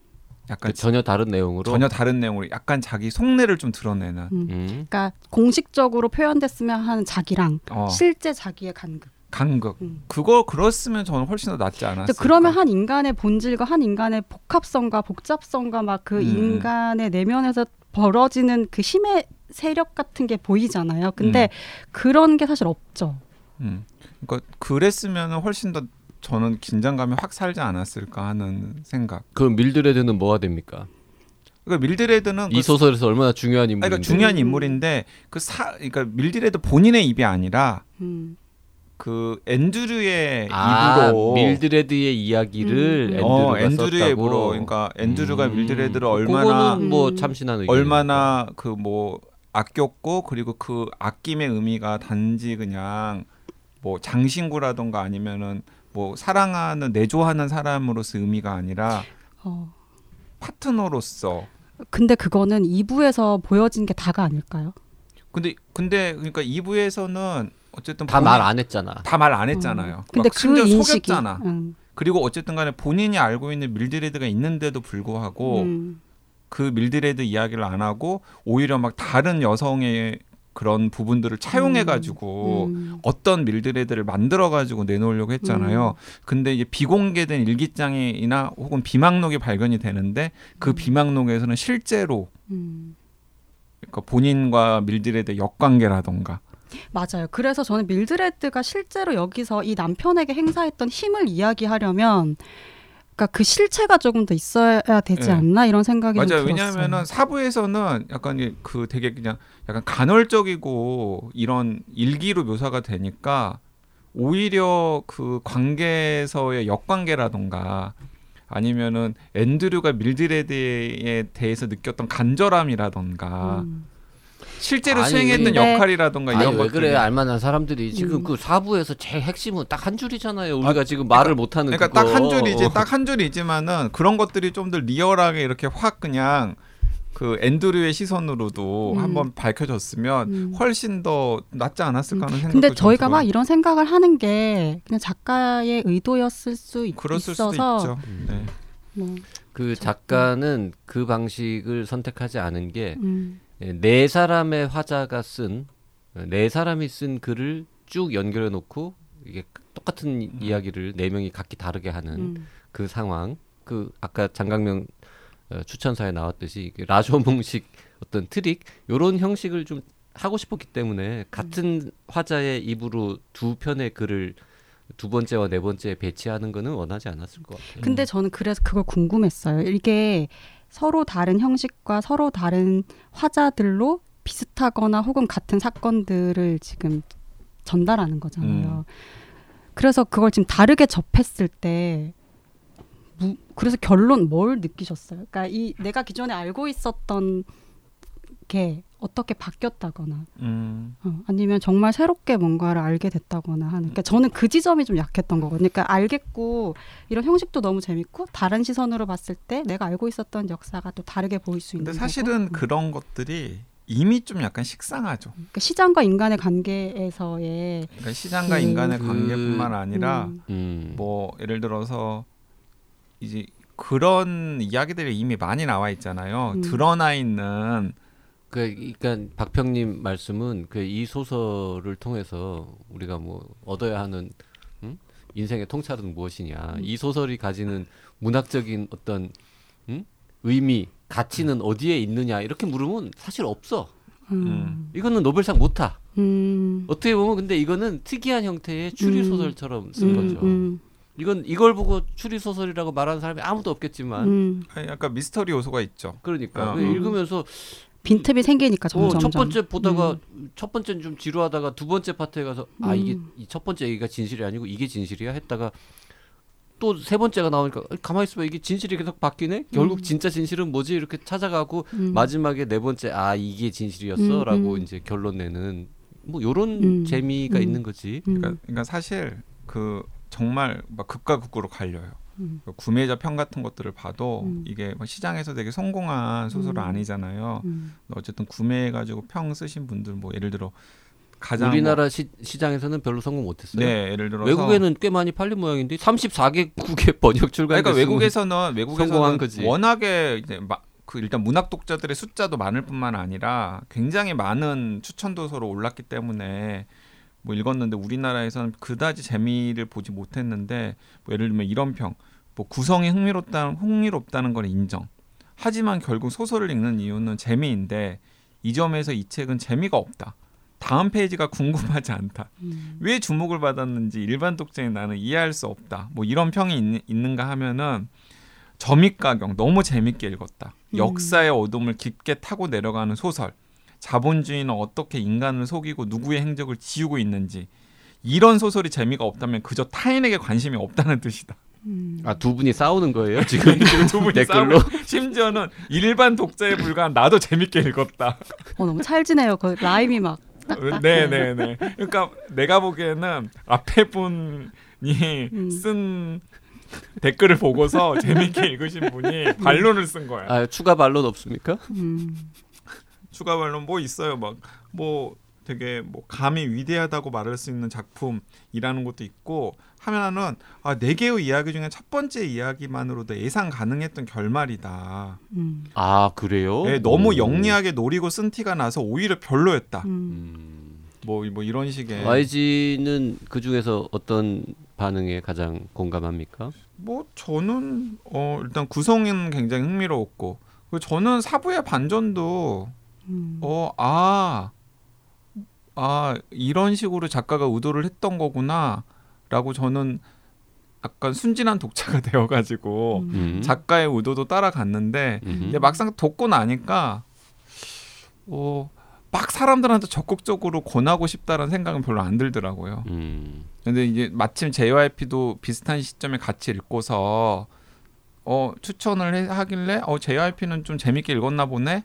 [SPEAKER 1] 약간
[SPEAKER 2] 그 전혀 다른 내용으로.
[SPEAKER 1] 전혀 다른 내용으로 약간 자기 속내를 좀 드러내는.
[SPEAKER 3] 음.
[SPEAKER 2] 음.
[SPEAKER 3] 그러니까 공식적으로 표현됐으면 하는 자기랑
[SPEAKER 1] 어,
[SPEAKER 3] 실제 자기의 간극.
[SPEAKER 1] 간극.
[SPEAKER 3] 음.
[SPEAKER 1] 그거 그랬으면 저는 훨씬 더 낫지 않았을까.
[SPEAKER 3] 그러면 한 인간의 본질과 한 인간의 복합성과 복잡성과 막그
[SPEAKER 1] 음.
[SPEAKER 3] 인간의 내면에서 벌어지는 그 힘의 세력 같은 게 보이잖아요. 근데 그런 게 사실 없죠.
[SPEAKER 1] 음. 그러니까 그랬으면 훨씬 더 저는 긴장감이 확 살지 않았을까 하는 생각.
[SPEAKER 2] 그럼 밀드레드는 뭐가 됩니까?
[SPEAKER 1] 그러니까 밀드레드는
[SPEAKER 2] 이
[SPEAKER 1] 그
[SPEAKER 2] 소설에서 얼마나 중요한 인물인데.
[SPEAKER 1] 그러니까 중요한
[SPEAKER 3] 음.
[SPEAKER 1] 인물인데 그 사 그러니까 밀드레드 본인의 입이 아니라
[SPEAKER 3] 음.
[SPEAKER 1] 그 앤드류의
[SPEAKER 2] 아,
[SPEAKER 1] 입으로
[SPEAKER 2] 밀드레드의 이야기를
[SPEAKER 3] 음.
[SPEAKER 2] 앤드루가
[SPEAKER 1] 어, 앤드류의
[SPEAKER 2] 썼다고.
[SPEAKER 1] 입으로 그러니까 앤드류가
[SPEAKER 2] 음.
[SPEAKER 1] 밀드레드를 얼마나
[SPEAKER 2] 뭐
[SPEAKER 3] 음.
[SPEAKER 2] 참신한 의견.
[SPEAKER 1] 얼마나 그 뭐 아꼈고 그리고 그 아낌의 의미가 단지 그냥 뭐 장신구라던가 아니면은 뭐 사랑하는 내조하는 사람으로서 의미가 아니라
[SPEAKER 3] 어.
[SPEAKER 1] 파트너로서
[SPEAKER 3] 근데 그거는 2부에서 보여진 게 다가 아닐까요?
[SPEAKER 1] 근데 근데 그러니까 2부에서는 어쨌든
[SPEAKER 2] 다 말 안 했잖아.
[SPEAKER 1] 다 말 안 했잖아요.
[SPEAKER 3] 음. 근데 막그
[SPEAKER 1] 심지어
[SPEAKER 3] 인식이
[SPEAKER 1] 속였잖아.
[SPEAKER 3] 음.
[SPEAKER 1] 그리고 어쨌든 간에 본인이 알고 있는 밀드레드가 있는데도 불구하고
[SPEAKER 3] 음.
[SPEAKER 1] 그 밀드레드 이야기를 안 하고 오히려 막 다른 여성의 그런 부분들을 차용해 가지고
[SPEAKER 3] 음.
[SPEAKER 1] 어떤 밀드레드를 만들어 가지고 내놓으려고 했잖아요. 근데 이제 비공개된 일기장이나 혹은 비망록이 발견이 되는데 그
[SPEAKER 3] 음.
[SPEAKER 1] 비망록에서는 실제로
[SPEAKER 3] 음.
[SPEAKER 1] 그러니까 본인과 밀드레드의 역관계라던가
[SPEAKER 3] 맞아요. 그래서 저는 밀드레드가 실제로 여기서 이 남편에게 행사했던 힘을 이야기하려면 그러니까 그 실체가 조금 더 있어야 되지
[SPEAKER 1] 네.
[SPEAKER 3] 않나 이런 생각이 좀
[SPEAKER 1] 맞아요.
[SPEAKER 3] 들었어요.
[SPEAKER 1] 왜냐하면은 사부에서는 약간 이그 되게 그냥 약간 간헐적이고 이런 일기로 묘사가 되니까 오히려 그 관계에서의 역관계라던가 아니면은 앤드류가 밀드레드에 대해서 느꼈던 간절함이라던가
[SPEAKER 3] 음.
[SPEAKER 1] 실제로
[SPEAKER 2] 아니,
[SPEAKER 1] 수행했는
[SPEAKER 3] 근데-
[SPEAKER 1] 역할이라던가
[SPEAKER 2] 아니
[SPEAKER 1] 이런
[SPEAKER 2] 왜
[SPEAKER 1] 것들
[SPEAKER 2] 그래 알만한 사람들이 지금
[SPEAKER 3] 음.
[SPEAKER 2] 그 사부에서 제일 핵심은 딱 한 줄이잖아요. 우리가 지금 말을 못 하는
[SPEAKER 1] 그러니까
[SPEAKER 2] 그거.
[SPEAKER 1] 딱한 줄이지 딱 한 줄이지만은 그런 것들이 좀 더 리얼하게 이렇게 확 그냥 그 앤드류의 시선으로도
[SPEAKER 3] 음.
[SPEAKER 1] 한번 밝혀졌으면
[SPEAKER 3] 음.
[SPEAKER 1] 훨씬 더 낫지 않았을까 하는 생각도
[SPEAKER 3] 근데
[SPEAKER 1] 좀
[SPEAKER 3] 저희가 막
[SPEAKER 1] 들어요.
[SPEAKER 3] 이런 생각을 하는 게 그냥 작가의 의도였을 수 있,
[SPEAKER 1] 그랬을
[SPEAKER 3] 있어서
[SPEAKER 1] 수도 있죠.
[SPEAKER 2] 음.
[SPEAKER 1] 네.
[SPEAKER 3] 뭐,
[SPEAKER 2] 그 작가는 그 방식을 선택하지 않은 게
[SPEAKER 3] 음,
[SPEAKER 2] 네 사람의 화자가 쓴 네 사람이 쓴 글을 쭉 연결해 놓고 이게 똑같은 이야기를 네 명이 각기 다르게 하는
[SPEAKER 3] 음.
[SPEAKER 2] 그 상황 그 아까 장강명 어, 추천사에 나왔듯이 그 라쇼몽식 어떤 트릭 요런 형식을 좀 하고 싶었기 때문에 같은 화자의 입으로 두 편의 글을 두 번째와 네 번째에 배치하는 거는 원하지 않았을 것 같아요.
[SPEAKER 3] 근데 저는 그래서 그걸 궁금했어요. 이게 서로 다른 형식과 서로 다른 화자들로 비슷하거나 혹은 같은 사건들을 지금 전달하는 거잖아요. 그래서 그걸 지금 다르게 접했을 때 무, 그래서 결론 뭘 느끼셨어요? 그러니까 이 내가 기존에 알고 있었던 게 어떻게 바뀌었다거나
[SPEAKER 1] 음.
[SPEAKER 3] 어, 아니면 정말 새롭게 뭔가를 알게 됐다거나 하는. 그러니까 저는 그 지점이 좀 약했던 거거든요. 그러니까 알겠고 이런 형식도 너무 재밌고 다른 시선으로 봤을 때 내가 알고 있었던 역사가 또 다르게 보일 수 있는.
[SPEAKER 1] 근데 사실은
[SPEAKER 3] 거고.
[SPEAKER 1] 그런 것들이 이미 좀 약간 식상하죠.
[SPEAKER 3] 그러니까 시장과 인간의 관계에서의
[SPEAKER 1] 그러니까 시장과
[SPEAKER 3] 음.
[SPEAKER 1] 인간의
[SPEAKER 2] 그-
[SPEAKER 1] 관계뿐만 아니라
[SPEAKER 3] 음,
[SPEAKER 2] 음.
[SPEAKER 1] 뭐 예를 들어서 이제 그런 이야기들이 이미 많이 나와 있잖아요.
[SPEAKER 3] 음.
[SPEAKER 1] 드러나 있는
[SPEAKER 2] 그 그러니까 박평님 말씀은 그 이 소설을 통해서 우리가 뭐 얻어야 하는 음? 인생의 통찰은 무엇이냐 이 소설이 가지는 문학적인 어떤 음? 의미 가치는 어디에 있느냐 이렇게 물으면 사실 없어
[SPEAKER 3] 음,
[SPEAKER 2] 이거는 노벨상 못 타.
[SPEAKER 3] 음,
[SPEAKER 2] 어떻게 보면 근데 이거는 특이한 형태의 추리 소설처럼 쓴
[SPEAKER 3] 음,
[SPEAKER 2] 거죠.
[SPEAKER 3] 음,
[SPEAKER 2] 이건 이걸 보고 추리 소설이라고 말하는 사람이 아무도 없겠지만
[SPEAKER 3] 음.
[SPEAKER 1] 아니, 약간 미스터리 요소가 있죠.
[SPEAKER 2] 그러니까
[SPEAKER 1] 어.
[SPEAKER 2] 그냥 읽으면서
[SPEAKER 3] 빈틈이 생기니까
[SPEAKER 2] 어,
[SPEAKER 3] 점점.
[SPEAKER 2] 첫 번째 보다가 첫 번째는 좀 지루하다가 두 번째 파트에 가서 아 이게
[SPEAKER 3] 음.
[SPEAKER 2] 이첫 번째 얘기가 진실이 아니고 이게 진실이야 했다가 또 세 번째가 나오니까 어, 가만히 있어봐 이게 진실이 계속 바뀌네 결국
[SPEAKER 3] 음.
[SPEAKER 2] 진짜 진실은 뭐지 이렇게 찾아가고
[SPEAKER 3] 음.
[SPEAKER 2] 마지막에 네 번째 아 이게 진실이었어라고
[SPEAKER 3] 음, 음.
[SPEAKER 2] 이제 결론 내는 뭐 요런
[SPEAKER 3] 음.
[SPEAKER 2] 재미가
[SPEAKER 3] 음.
[SPEAKER 2] 있는 거지
[SPEAKER 3] 음,
[SPEAKER 1] 그러니까, 그러니까 사실 그 정말 막 극과 극으로 갈려요.
[SPEAKER 3] 음.
[SPEAKER 1] 그 구매자 평 같은 것들을 봐도
[SPEAKER 3] 음.
[SPEAKER 1] 이게 뭐 시장에서 되게 성공한 소설은
[SPEAKER 3] 음.
[SPEAKER 1] 아니잖아요.
[SPEAKER 3] 음.
[SPEAKER 1] 어쨌든 구매해가지고 평 쓰신 분들 뭐 예를 들어 가장
[SPEAKER 2] 우리나라 시, 시장에서는 별로 성공
[SPEAKER 1] 뭐,
[SPEAKER 2] 못했어요.
[SPEAKER 1] 네 예를 들어서
[SPEAKER 2] 외국에는 꽤 많이 팔린 모양인데 34개국의 <laughs> 번역 출간
[SPEAKER 1] 그러니까 외국에서는 외국에서는
[SPEAKER 2] 성공한 거지.
[SPEAKER 1] 워낙에 이제 마, 그 일단 문학 독자들의 숫자도 많을 뿐만 아니라 굉장히 많은 추천 도서로 올랐기 때문에 뭐 읽었는데 우리나라에서는 그다지 재미를 보지 못했는데 뭐 예를 들면 이런 평, 뭐 구성이 흥미롭다 흥미롭다는 건 인정. 하지만 결국 소설을 읽는 이유는 재미인데 이 점에서 이 책은 재미가 없다. 다음 페이지가 궁금하지 않다.
[SPEAKER 3] 음.
[SPEAKER 1] 왜 주목을 받았는지 일반 독자인 나는 이해할 수 없다. 뭐 이런 평이 있, 는가 하면은 점입가경 너무 재밌게 읽었다.
[SPEAKER 3] 음.
[SPEAKER 1] 역사의 어둠을 깊게 타고 내려가는 소설. 자본주의는 어떻게 인간을 속이고 누구의 행적을 지우고 있는지 이런 소설이 재미가 없다면 그저 타인에게 관심이 없다는 뜻이다.
[SPEAKER 3] 음.
[SPEAKER 2] 아두 분이 싸우는 거예요 지금
[SPEAKER 1] 지금 두 분이
[SPEAKER 2] 댓글로
[SPEAKER 1] 심지어는 일반 독자에 불과한 나도 재밌게 읽었다.
[SPEAKER 3] 어, 너무 찰지네요. 그 라임이 막.
[SPEAKER 1] 네네네. 그러니까 내가 보기에는 앞에 분이
[SPEAKER 3] 음.
[SPEAKER 1] 쓴 댓글을 보고서 재밌게 읽으신 분이 반론을 쓴 거야.
[SPEAKER 2] 아 추가 반론 없습니까?
[SPEAKER 3] 음.
[SPEAKER 1] 추가 반론 뭐 있어요? 막 뭐 되게 뭐 감히 위대하다고 말할 수 있는 작품이라는 것도 있고 하면은 아네 개의 이야기 중에 첫 번째 이야기만으로도 예상 가능했던 결말이다.
[SPEAKER 3] 음.
[SPEAKER 2] 아 그래요?
[SPEAKER 1] 네, 너무
[SPEAKER 2] 오.
[SPEAKER 1] 영리하게 노리고 쓴 티가 나서 오히려 별로였다.
[SPEAKER 3] 음.
[SPEAKER 2] 음.
[SPEAKER 1] 뭐 뭐 이런 식의
[SPEAKER 2] YG는 그 중에서 어떤 반응에 가장 공감합니까?
[SPEAKER 1] 뭐 저는 어 일단 구성은 굉장히 흥미로웠고 저는 사부의 반전도
[SPEAKER 3] 음.
[SPEAKER 1] 어아아 아, 이런 식으로 작가가 의도를 했던 거구나 라고 저는 약간 순진한 독자가 <laughs> 되어가지고
[SPEAKER 3] 음.
[SPEAKER 2] 음.
[SPEAKER 1] 작가의 의도도 따라갔는데. 근데 막상 돕고 나니까 어 막 사람들한테 적극적으로 권하고 싶다라는 생각은 별로 안 들더라고요.
[SPEAKER 2] 음.
[SPEAKER 1] 근데 이제 마침 JYP도 비슷한 시점에 같이 읽고서 어 추천을 해, 하길래 어 JYP는 좀 재밌게 읽었나 보네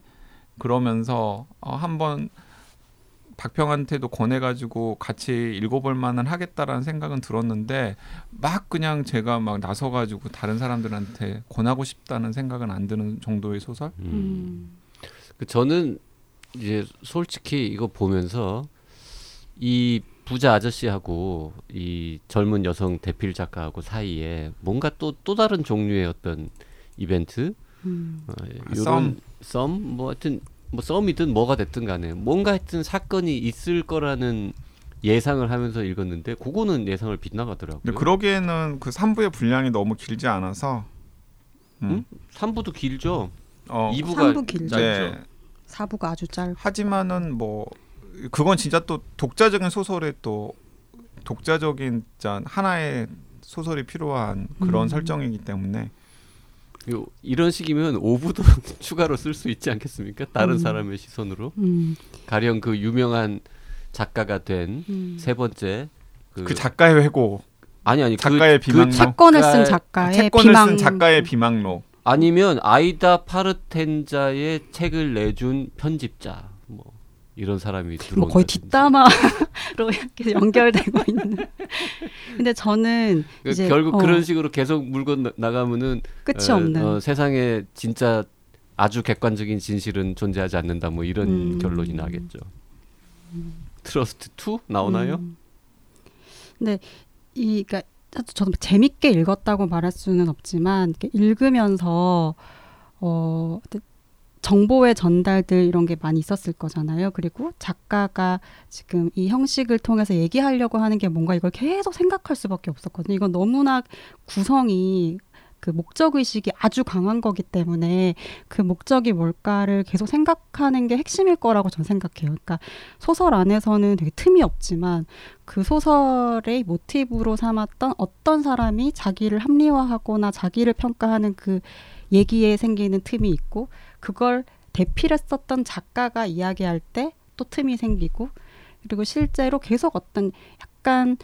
[SPEAKER 1] 그러면서 어, 한번 박평한테도 권해가지고 같이 읽어볼 만은 하겠다라는 생각은 들었는데 막 그냥 제가 막 나서가지고 다른 사람들한테 권하고 싶다는 생각은 안 드는 정도의 소설.
[SPEAKER 2] 음.
[SPEAKER 3] 음.
[SPEAKER 2] 그 저는 이제 솔직히 이거 보면서 이 부자 아저씨하고 이 젊은 여성 대필 작가하고 사이에 뭔가 또또 다른 종류의 어떤 이벤트
[SPEAKER 3] 음.
[SPEAKER 2] 어,
[SPEAKER 1] 아,
[SPEAKER 2] 이런 썸 뭐 하여튼 뭐 썸이든 뭐가 됐든 간에 뭔가 하여튼 사건이 있을 거라는 예상을 하면서 읽었는데 그거는 예상을 빗나가더라고요.
[SPEAKER 1] 근데 그러기에는 그 3부의 분량이 너무 길지 않아서 음.
[SPEAKER 2] 응? 3부도 길죠.
[SPEAKER 1] 어,
[SPEAKER 2] 2부가
[SPEAKER 3] 삼부 길죠.
[SPEAKER 1] 네.
[SPEAKER 3] 사부가 아주 짧고
[SPEAKER 1] 하지만은 뭐 그건 진짜 또 독자적인 소설에 또 독자적인 짠 하나의 소설이 필요한 그런
[SPEAKER 3] 음.
[SPEAKER 1] 설정이기 때문에
[SPEAKER 2] 요, 이런 식이면 5부도 <laughs> 추가로 쓸 수 있지 않겠습니까? 다른
[SPEAKER 3] 음.
[SPEAKER 2] 사람의 시선으로
[SPEAKER 3] 음.
[SPEAKER 2] 가령 그 유명한 작가가 된세
[SPEAKER 3] 음.
[SPEAKER 2] 번째 그,
[SPEAKER 1] 그 작가의 회고
[SPEAKER 2] 아니 아니
[SPEAKER 1] 작가의
[SPEAKER 2] 그,
[SPEAKER 1] 비망록.
[SPEAKER 2] 그
[SPEAKER 3] 사건을 쓴
[SPEAKER 2] 작가-
[SPEAKER 3] 작가의
[SPEAKER 1] 채권을
[SPEAKER 3] 비망
[SPEAKER 1] 쓴 작가의 비망록
[SPEAKER 2] 아니면 아이다 파르텐자의 책을 내준 편집자 뭐 이런 사람이
[SPEAKER 3] 뭐 거의 뒷담화로 <laughs> 이렇게 연결되고 있는. 근데 저는 이제
[SPEAKER 2] 결국
[SPEAKER 3] 어,
[SPEAKER 2] 그런 식으로 계속 물고 나- 나가면은
[SPEAKER 3] 끝이
[SPEAKER 2] 어,
[SPEAKER 3] 없는.
[SPEAKER 2] 어, 세상에 진짜 아주 객관적인 진실은 존재하지 않는다 뭐 이런
[SPEAKER 3] 음.
[SPEAKER 2] 결론이 나겠죠. 트러스트 2 나오나요?
[SPEAKER 3] 음. 근데 이 그러니까 저도 재밌게 읽었다고 말할 수는 없지만 읽으면서 어 정보의 전달들 이런 게 많이 있었을 거잖아요. 그리고 작가가 지금 이 형식을 통해서 얘기하려고 하는 게 뭔가 이걸 계속 생각할 수밖에 없었거든요. 이건 너무나 구성이 그 목적 의식이 아주 강한 거기 때문에 그 목적이 뭘까를 계속 생각하는 게 핵심일 거라고 저는 생각해요. 그러니까 소설 안에서는 되게 틈이 없지만 그 소설의 모티브로 삼았던 어떤 사람이 자기를 합리화하거나 자기를 평가하는 그 얘기에 생기는 틈이 있고 그걸 대필했었던 작가가 이야기할 때 또 틈이 생기고 그리고 실제로 계속 어떤 약간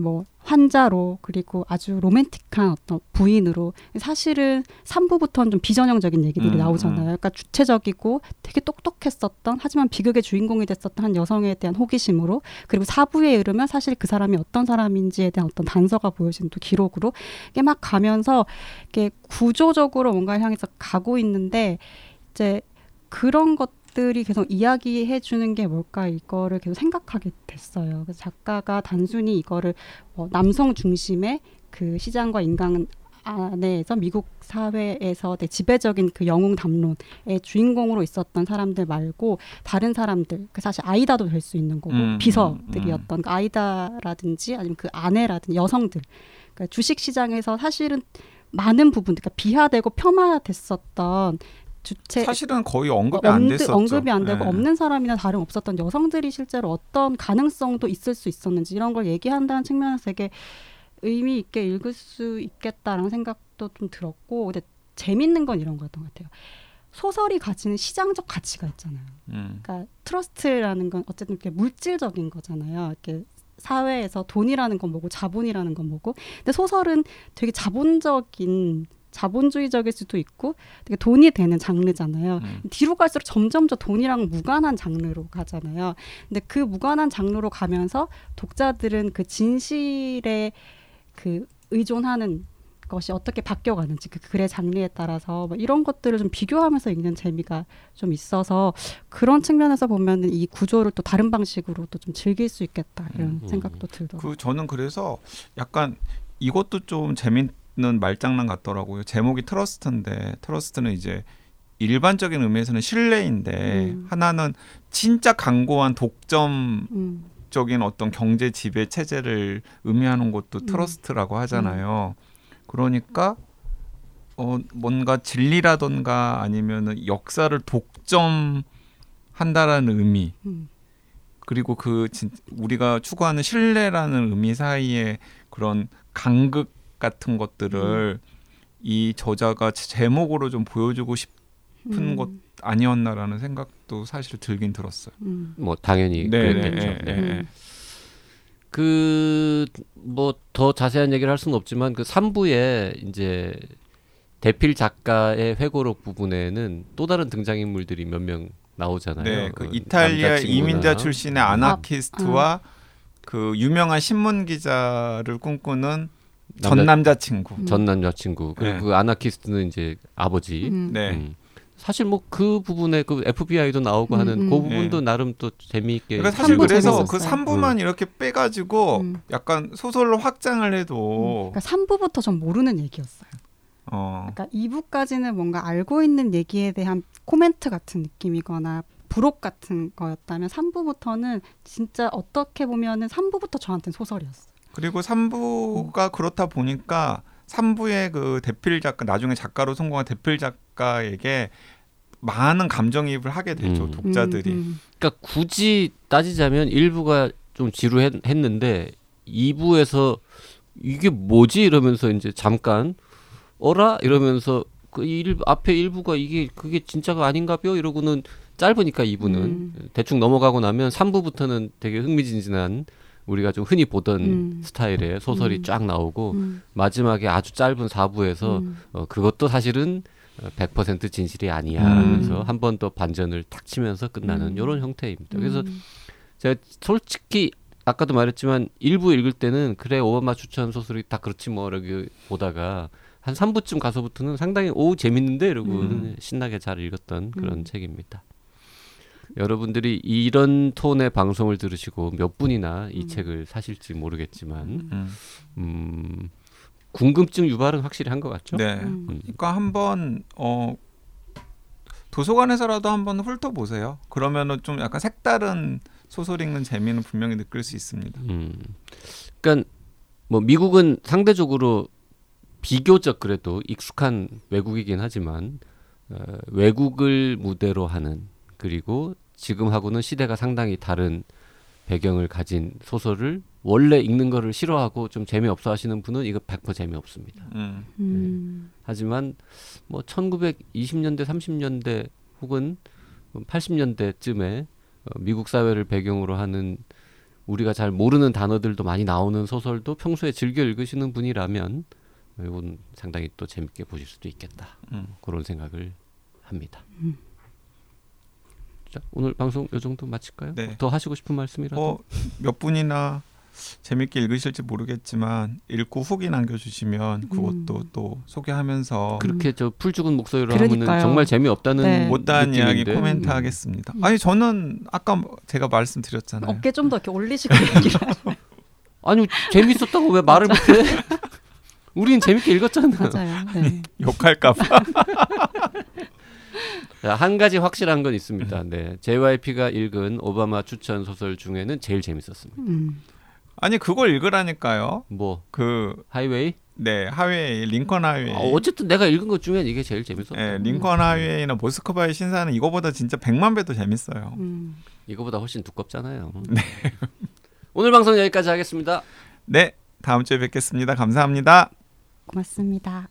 [SPEAKER 3] 뭐 환자로 그리고 아주 로맨틱한 어떤 부인으로 사실은 3부부터는 좀 비전형적인 얘기들이
[SPEAKER 1] 음,
[SPEAKER 3] 나오잖아요.
[SPEAKER 1] 음.
[SPEAKER 3] 그러니까 주체적이고 되게 똑똑했었던 하지만 비극의 주인공이 됐었던 한 여성에 대한 호기심으로 그리고 4부에 이르면 사실 그 사람이 어떤 사람인지에 대한 어떤 단서가 보여지는 또 기록으로 이게 막 가면서 이게 구조적으로 뭔가를 향해서 가고 있는데 이제 그런 것들이 계속 이야기해 주는 게 뭘까 이거를 계속 생각하게 됐어요. 그래서 작가가 단순히 이거를 뭐 남성 중심의 그 시장과 인간 안에서 미국 사회에서 되게 지배적인 그 영웅 담론의 주인공으로 있었던 사람들 말고 다른 사람들 그 사실 아이다도 될 수 있는 거고
[SPEAKER 1] 음,
[SPEAKER 3] 비서들이었던 그 아이다라든지 아니면 그 아내라든지 여성들 그러니까 주식 시장에서 사실은 많은 부분 그러니까 비하되고 폄하됐었던 주체
[SPEAKER 1] 사실은 거의 언급이 안
[SPEAKER 3] 엄드-
[SPEAKER 1] 됐었죠.
[SPEAKER 3] 언급이 안 되고
[SPEAKER 1] 네.
[SPEAKER 3] 없는 사람이나 다름 없었던 여성들이 실제로 어떤 가능성도 있을 수 있었는지 이런 걸 얘기한다는 측면에서 되게 의미 있게 읽을 수 있겠다라는 생각도 좀 들었고 근데 재밌는 건 이런 거였던 것 같아요. 소설이 가지는 시장적 가치가 있잖아요.
[SPEAKER 1] 음.
[SPEAKER 3] 그러니까 트러스트라는 건 어쨌든 이렇게 물질적인 거잖아요. 이렇게 사회에서 돈이라는 건 뭐고 자본이라는 건 뭐고. 근데 소설은 되게 자본적인 자본주의적일 수도 있고 되게 돈이 되는 장르잖아요.
[SPEAKER 1] 음.
[SPEAKER 3] 뒤로 갈수록 점점 더 돈이랑 무관한 장르로 가잖아요. 근데 그 무관한 장르로 가면서 독자들은 그 진실에 그 의존하는 것이 어떻게 바뀌어가는지 그 글의 장르에 따라서 뭐 이런 것들을 좀 비교하면서 읽는 재미가 좀 있어서 그런 측면에서 보면은 이 구조를 또 다른 방식으로 또 좀 즐길 수 있겠다 이런
[SPEAKER 2] 음.
[SPEAKER 3] 생각도 들더라고요.
[SPEAKER 1] 그 저는 그래서 약간 이것도 좀 재밌 는 말장난 같더라고요. 제목이 트러스트인데 트러스트는 이제 일반적인 의미에서는 신뢰인데
[SPEAKER 3] 음.
[SPEAKER 1] 하나는 진짜 강고한 독점
[SPEAKER 3] 음,
[SPEAKER 1] 적인 어떤 경제 지배 체제를 의미하는 것도
[SPEAKER 3] 음.
[SPEAKER 1] 트러스트라고 하잖아요. 그러니까 어 뭔가 진리라던가 아니면은 역사를 독점한다라는 의미
[SPEAKER 3] 음,
[SPEAKER 1] 그리고 그 진, 우리가 추구하는 신뢰라는 의미 사이에 그런 간극 같은 것들을 이 저자가 제목으로 좀 보여주고 싶은
[SPEAKER 3] 음,
[SPEAKER 1] 것 아니었나라는 생각도 사실 들긴 들었어요.
[SPEAKER 3] 음,
[SPEAKER 2] 뭐 당연히
[SPEAKER 1] 네,
[SPEAKER 2] 그랬겠죠.
[SPEAKER 1] 네,
[SPEAKER 2] 네.
[SPEAKER 1] 네, 네.
[SPEAKER 3] 음.
[SPEAKER 2] 그뭐 더 자세한 얘기를 할 수는 없지만 그 3부에 이제 대필 작가의 회고록 부분에는 또 다른 등장인물들이 몇 명 나오잖아요.
[SPEAKER 1] 네, 그
[SPEAKER 2] 어,
[SPEAKER 1] 이탈리아
[SPEAKER 2] 남자친구나.
[SPEAKER 1] 이민자 출신의 아나키스트와 그 유명한 신문 기자를 꿈꾸는 전
[SPEAKER 2] 남자-
[SPEAKER 1] 남자친구.
[SPEAKER 3] 음.
[SPEAKER 2] 전 남자친구 그리고
[SPEAKER 1] 네.
[SPEAKER 2] 그 아나키스트는 이제 아버지.
[SPEAKER 3] 음.
[SPEAKER 1] 네.
[SPEAKER 2] 음. 사실 뭐 그 부분에 그 FBI도 나오고
[SPEAKER 3] 음,
[SPEAKER 2] 하는
[SPEAKER 3] 음.
[SPEAKER 2] 그 부분도
[SPEAKER 1] 네.
[SPEAKER 2] 나름 또 재미있게
[SPEAKER 1] 그러니까 사실 그래서 그
[SPEAKER 3] 재밌었어요.
[SPEAKER 1] 3부만 이렇게 빼가지고
[SPEAKER 3] 음.
[SPEAKER 1] 약간 소설로 확장을 해도
[SPEAKER 3] 그러니까 3부부터 전 모르는 얘기였어요.
[SPEAKER 1] 어,
[SPEAKER 3] 그러니까 2부까지는 뭔가 알고 있는 얘기에 대한 코멘트 같은 느낌이거나 부록 같은 거였다면 3부부터는 진짜 어떻게 보면은 3부부터 저한테는 소설이었어요.
[SPEAKER 1] 그리고 3부가 그렇다 보니까 3부의 그 대필 작가 나중에 작가로 성공한 대필 작가에게 많은 감정이입을 하게 되죠
[SPEAKER 2] 음.
[SPEAKER 1] 독자들이.
[SPEAKER 3] 음, 음.
[SPEAKER 2] 그러니까 굳이 따지자면 1부가 좀 지루했는데 2부에서 이게 뭐지 이러면서 이제 잠깐 어라 이러면서 그 일, 앞에 1부가 이게 그게 진짜가 아닌가벼 이러고는 짧으니까 2부는
[SPEAKER 3] 음.
[SPEAKER 2] 대충 넘어가고 나면 3부부터는 되게 흥미진진한 우리가 좀 흔히 보던
[SPEAKER 3] 음.
[SPEAKER 2] 스타일의 소설이
[SPEAKER 3] 음.
[SPEAKER 2] 쫙 나오고
[SPEAKER 3] 음,
[SPEAKER 2] 마지막에 아주 짧은 4부에서
[SPEAKER 3] 음.
[SPEAKER 2] 어, 그것도 사실은 어, 100% 진실이 아니야
[SPEAKER 1] 음.
[SPEAKER 2] 하면서 한 번 더 반전을 탁 치면서 끝나는
[SPEAKER 3] 음.
[SPEAKER 2] 이런 형태입니다. 그래서
[SPEAKER 3] 음.
[SPEAKER 2] 제가 솔직히 아까도 말했지만 일부 읽을 때는 그래 오바마 추천 소설이 다 그렇지 뭐 이렇게 보다가 한 3부쯤 가서부터는 상당히 오 재밌는데 이러고
[SPEAKER 1] 음.
[SPEAKER 2] 신나게 잘 읽었던 그런
[SPEAKER 3] 음.
[SPEAKER 2] 책입니다. 여러분들이 이런 톤의 방송을 들으시고 몇 분이나 이
[SPEAKER 3] 음.
[SPEAKER 2] 책을 사실지 모르겠지만
[SPEAKER 1] 음.
[SPEAKER 2] 음, 궁금증 유발은 확실히 한 것 같죠?
[SPEAKER 1] 네.
[SPEAKER 3] 음.
[SPEAKER 1] 그러니까 한번 어 도서관에서라도 한번 훑어 보세요. 그러면은 좀 약간 색다른 소설 읽는 재미는 분명히 느낄 수 있습니다.
[SPEAKER 2] 음. 그러니까 뭐 미국은 상대적으로 비교적 그래도 익숙한 외국이긴 하지만 어, 외국을 무대로 하는 그리고 지금하고는 시대가 상당히 다른 배경을 가진 소설을 원래 읽는 거를 싫어하고 좀 재미없어 하시는 분은 이거 100% 재미없습니다.
[SPEAKER 1] 음.
[SPEAKER 3] 음.
[SPEAKER 2] 하지만 뭐 1920년대 30년대 혹은 80년대쯤에 어, 미국 사회를 배경으로 하는 우리가 잘 모르는 단어들도 많이 나오는 소설도 평소에 즐겨 읽으시는 분이라면 이건 상당히 또 재밌게 보실 수도 있겠다.
[SPEAKER 1] 음.
[SPEAKER 2] 그런 생각을 합니다.
[SPEAKER 3] 음.
[SPEAKER 2] 자, 오늘 방송 요 정도 마칠까요?
[SPEAKER 1] 네.
[SPEAKER 2] 더 하시고 싶은 말씀이라도
[SPEAKER 1] 어, 몇 분이나 재밌게 읽으실지 모르겠지만 읽고 후기 남겨주시면 그것도
[SPEAKER 3] 음.
[SPEAKER 1] 또 소개하면서
[SPEAKER 2] 그렇게 저 풀 죽은 목소리로
[SPEAKER 3] 그러니까요.
[SPEAKER 2] 하면은 정말 재미없다는
[SPEAKER 3] 네.
[SPEAKER 1] 못다한 이야기
[SPEAKER 2] 느낌인데.
[SPEAKER 1] 코멘트
[SPEAKER 2] 음.
[SPEAKER 1] 하겠습니다. 아니 저는 아까 뭐 제가 말씀드렸잖아요.
[SPEAKER 3] 어깨 좀 더 이렇게 올리시고 얘기를. <laughs>
[SPEAKER 2] 아니 재밌었다고 왜 말을 못해? 우린 재밌게 읽었잖아.
[SPEAKER 3] 맞아요. 네.
[SPEAKER 1] 욕할까봐. <laughs>
[SPEAKER 2] 자, 한 가지 확실한 건 있습니다. 네, JYP가 읽은 오바마 추천 소설 중에는 제일 재밌었습니다.
[SPEAKER 3] 음.
[SPEAKER 1] 아니 그걸 읽으라니까요.
[SPEAKER 2] 뭐
[SPEAKER 1] 그
[SPEAKER 2] 하이웨이?
[SPEAKER 1] 네 하웨이 링컨 하웨이.
[SPEAKER 2] 아, 어쨌든 내가 읽은 것 중엔 이게 제일 재밌었어.
[SPEAKER 1] 네, 링컨 하웨이나 모스크바의 신사는 이거보다 진짜 100만 배더 재밌어요.
[SPEAKER 3] 음.
[SPEAKER 2] 이거보다 훨씬 두껍잖아요. 네. 오늘 방송 여기까지 하겠습니다.
[SPEAKER 1] 네, 다음 주에 뵙겠습니다. 감사합니다.
[SPEAKER 3] 고맙습니다.